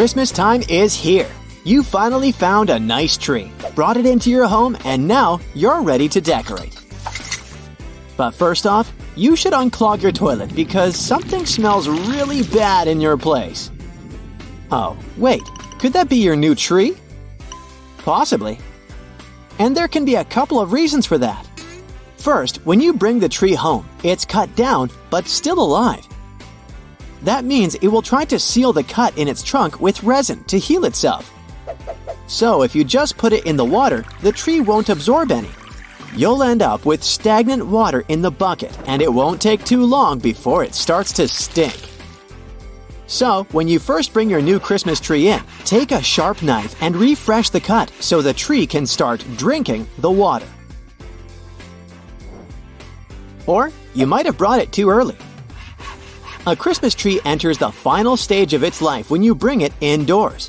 Christmas time is here. You finally found a nice tree, brought it into your home, and now you're ready to decorate. But first off, you should unclog your toilet because something smells really bad in your place. Oh, wait, could that be your new tree? Possibly. And there can be a couple of reasons for that. First, when you bring the tree home, it's cut down but still alive. That means it will try to seal the cut in its trunk with resin to heal itself. So, if you just put it in the water, the tree won't absorb any. You'll end up with stagnant water in the bucket, and it won't take too long before it starts to stink. So, when you first bring your new Christmas tree in, take a sharp knife and refresh the cut so the tree can start drinking the water. Or you might have brought it too early. A Christmas tree enters the final stage of its life when you bring it indoors.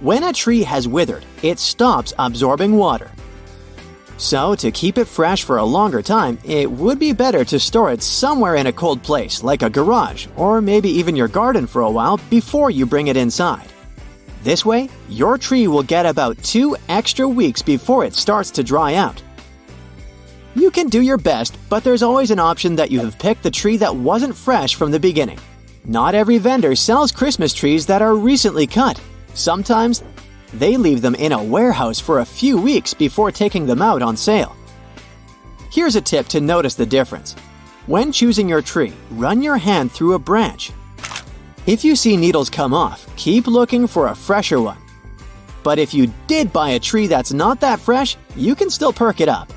When a tree has withered, it stops absorbing water. So, to keep it fresh for a longer time, it would be better to store it somewhere in a cold place, like a garage, or maybe even your garden for a while before you bring it inside. This way, your tree will get about two extra weeks before it starts to dry out. You can do your best, but there's always an option that you have picked the tree that wasn't fresh from the beginning. Not every vendor sells Christmas trees that are recently cut. Sometimes, they leave them in a warehouse for a few weeks before taking them out on sale. Here's a tip to notice the difference. When choosing your tree, run your hand through a branch. If you see needles come off, keep looking for a fresher one. But if you did buy a tree that's not that fresh, you can still perk it up.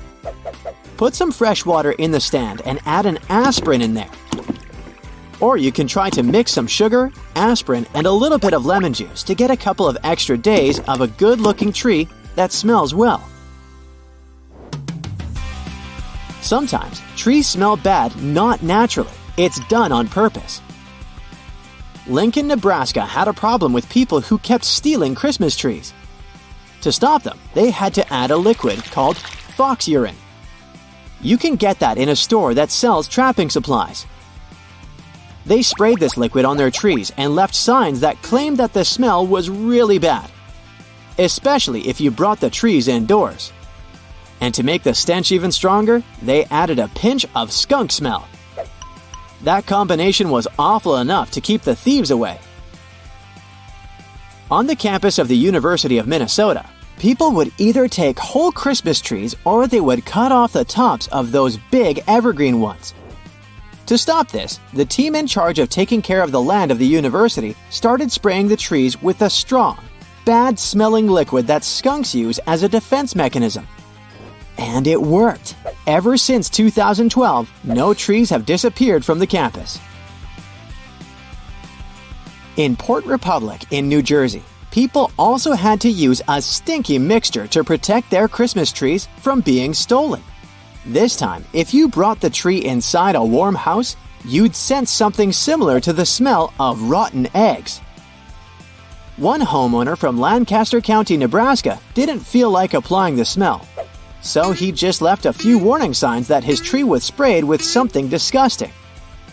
Put some fresh water in the stand and add an aspirin in there. Or you can try to mix some sugar, aspirin, and a little bit of lemon juice to get a couple of extra days of a good looking tree that smells well. Sometimes trees smell bad not naturally, it's done on purpose. Lincoln, Nebraska had a problem with people who kept stealing Christmas trees. To stop them, they had to add a liquid called fox urine. You can get that in a store that sells trapping supplies. They sprayed this liquid on their trees and left signs that claimed that the smell was really bad, especially if you brought the trees indoors. And to make the stench even stronger, they added a pinch of skunk smell. That combination was awful enough to keep the thieves away. On the campus of the University of Minnesota, people would either take whole Christmas trees or they would cut off the tops of those big evergreen ones. To stop this, the team in charge of taking care of the land of the university started spraying the trees with a strong, bad smelling liquid that skunks use as a defense mechanism. And it worked. Ever since 2012, no trees have disappeared from the campus. In Port Republic in New Jersey, people also had to use a stinky mixture to protect their Christmas trees from being stolen. This time, if you brought the tree inside a warm house, you'd sense something similar to the smell of rotten eggs. One homeowner from Lancaster County, Nebraska, didn't feel like applying the smell. So he just left a few warning signs that his tree was sprayed with something disgusting.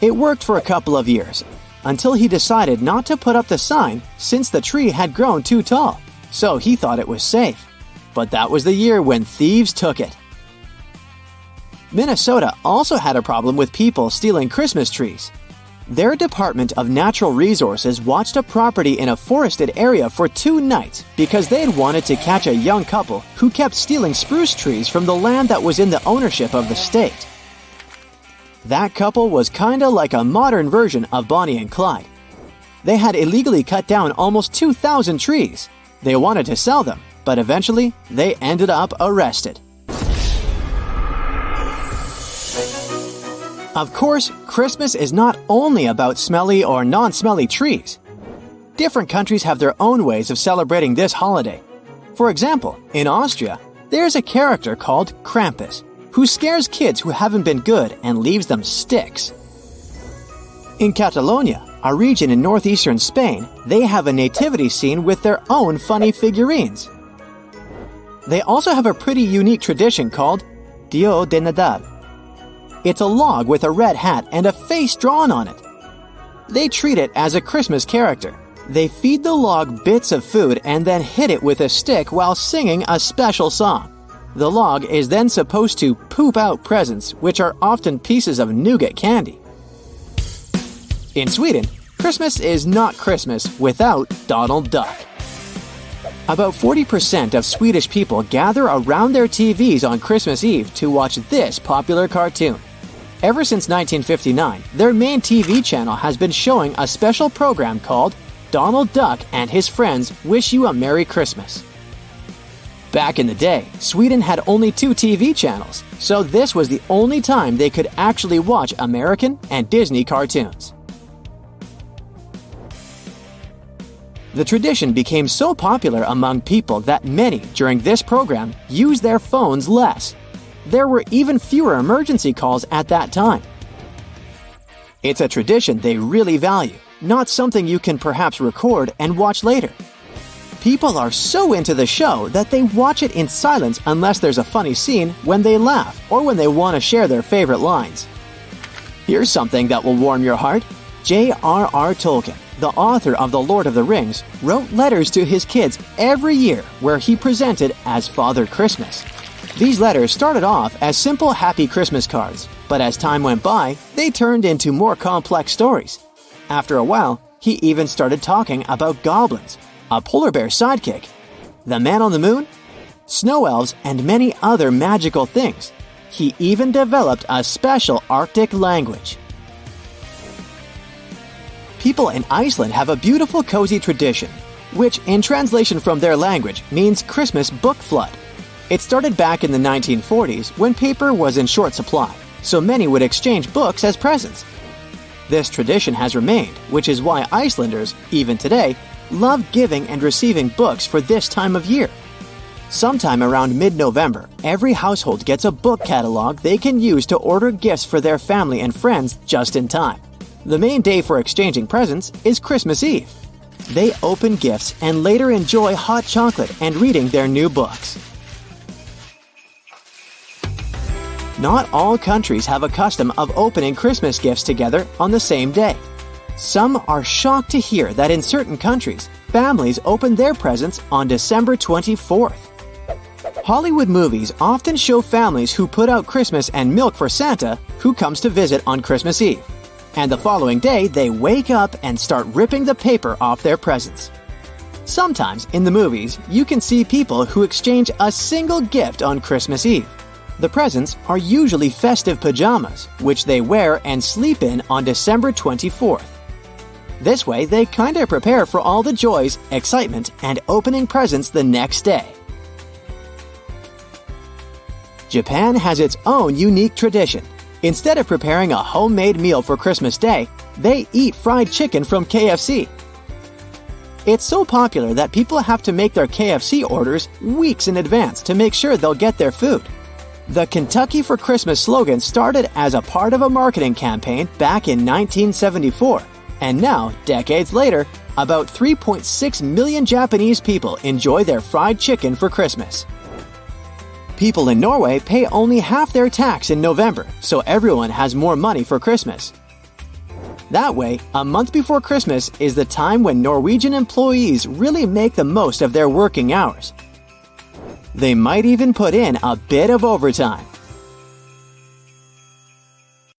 It worked for a couple of years, until he decided not to put up the sign since the tree had grown too tall, so he thought it was safe. But that was the year when thieves took it. Minnesota also had a problem with people stealing Christmas trees. Their Department of Natural Resources watched a property in a forested area for two nights because they had wanted to catch a young couple who kept stealing spruce trees from the land that was in the ownership of the state. That couple was kinda like a modern version of Bonnie and Clyde. They had illegally cut down almost 2,000 trees. They wanted to sell them, but eventually they ended up arrested. Of course, Christmas is not only about smelly or non smelly trees. Different countries have their own ways of celebrating this holiday. For example, in Austria, there's a character called Krampus who scares kids who haven't been good and leaves them sticks. In Catalonia, a region in northeastern Spain, they have a nativity scene with their own funny figurines. They also have a pretty unique tradition called Tió de Nadal. It's a log with a red hat and a face drawn on it. They treat it as a Christmas character, They feed the log bits of food and then hit it with a stick while singing a special song. The log is then supposed to poop out presents, which are often pieces of nougat candy. In Sweden, Christmas is not Christmas without Donald Duck. About 40% of Swedish people gather around their TVs on Christmas Eve to watch this popular cartoon. Ever since 1959, their main TV channel has been showing a special program called Donald Duck and his friends wish you a Merry Christmas. Back in the day, Sweden had only two TV channels, so this was the only time they could actually watch American and Disney cartoons. The tradition became so popular among people that many, during this program, used their phones less. There were even fewer emergency calls at that time. It's a tradition they really value, not something you can perhaps record and watch later. People are so into the show that they watch it in silence unless there's a funny scene when they laugh or when they want to share their favorite lines. Here's something that will warm your heart J.R.R. Tolkien, the author of The Lord of the Rings, wrote letters to his kids every year where he presented as Father Christmas. These letters started off as simple happy Christmas cards, but as time went by, they turned into more complex stories. After a while, he even started talking about goblins, a polar bear sidekick, the man on the moon, snow elves, and many other magical things. He even developed a special Arctic language. People in Iceland have a beautiful cozy tradition, which, in translation from their language, means Christmas book flood. It started back in the 1940s when paper was in short supply, so many would exchange books as presents. This tradition has remained, which is why Icelanders, even today, love giving and receiving books for this time of year. Sometime around mid November, every household gets a book catalog they can use to order gifts for their family and friends just in time. The main day for exchanging presents is Christmas Eve. They open gifts and later enjoy hot chocolate and reading their new books. Not all countries have a custom of opening Christmas gifts together on the same day. Some are shocked to hear that in certain countries, families open their presents on December 24th. Hollywood movies often show families who put out Christmas and milk for Santa who comes to visit on Christmas Eve. And the following day, they wake up and start ripping the paper off their presents. Sometimes in the movies, you can see people who exchange a single gift on Christmas Eve. The presents are usually festive pajamas, which they wear and sleep in on December 24th. This way, they kinda prepare for all the joys, excitement, and opening presents the next day. Japan has its own unique tradition. Instead of preparing a homemade meal for Christmas Day, they eat fried chicken from KFC. It's so popular that people have to make their KFC orders weeks in advance to make sure they'll get their food. The Kentucky for Christmas slogan started as a part of a marketing campaign back in 1974 and now, decades later, about 3.6 million Japanese people enjoy their fried chicken for Christmas. People in Norway pay only half their tax in November, so everyone has more money for Christmas. That way, a month before Christmas is the time when Norwegian employees really make the most of their working hours. They might even put in a bit of overtime.